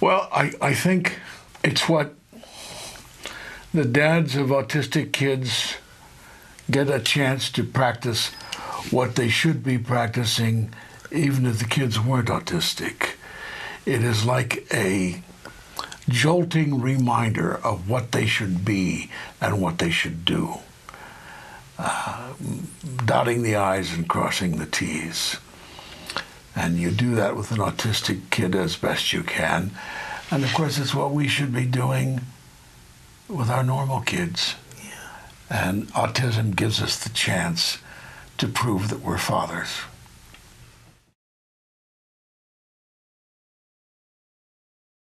Well, I, I think it's what the dads of autistic kids get a chance to practice what they should be practicing even if the kids weren't autistic. It is like a jolting reminder of what they should be and what they should do. Uh, dotting the I's and crossing the T's. And you do that with an autistic kid as best you can. And of course, it's what we should be doing with our normal kids. And autism gives us the chance to prove that we're fathers.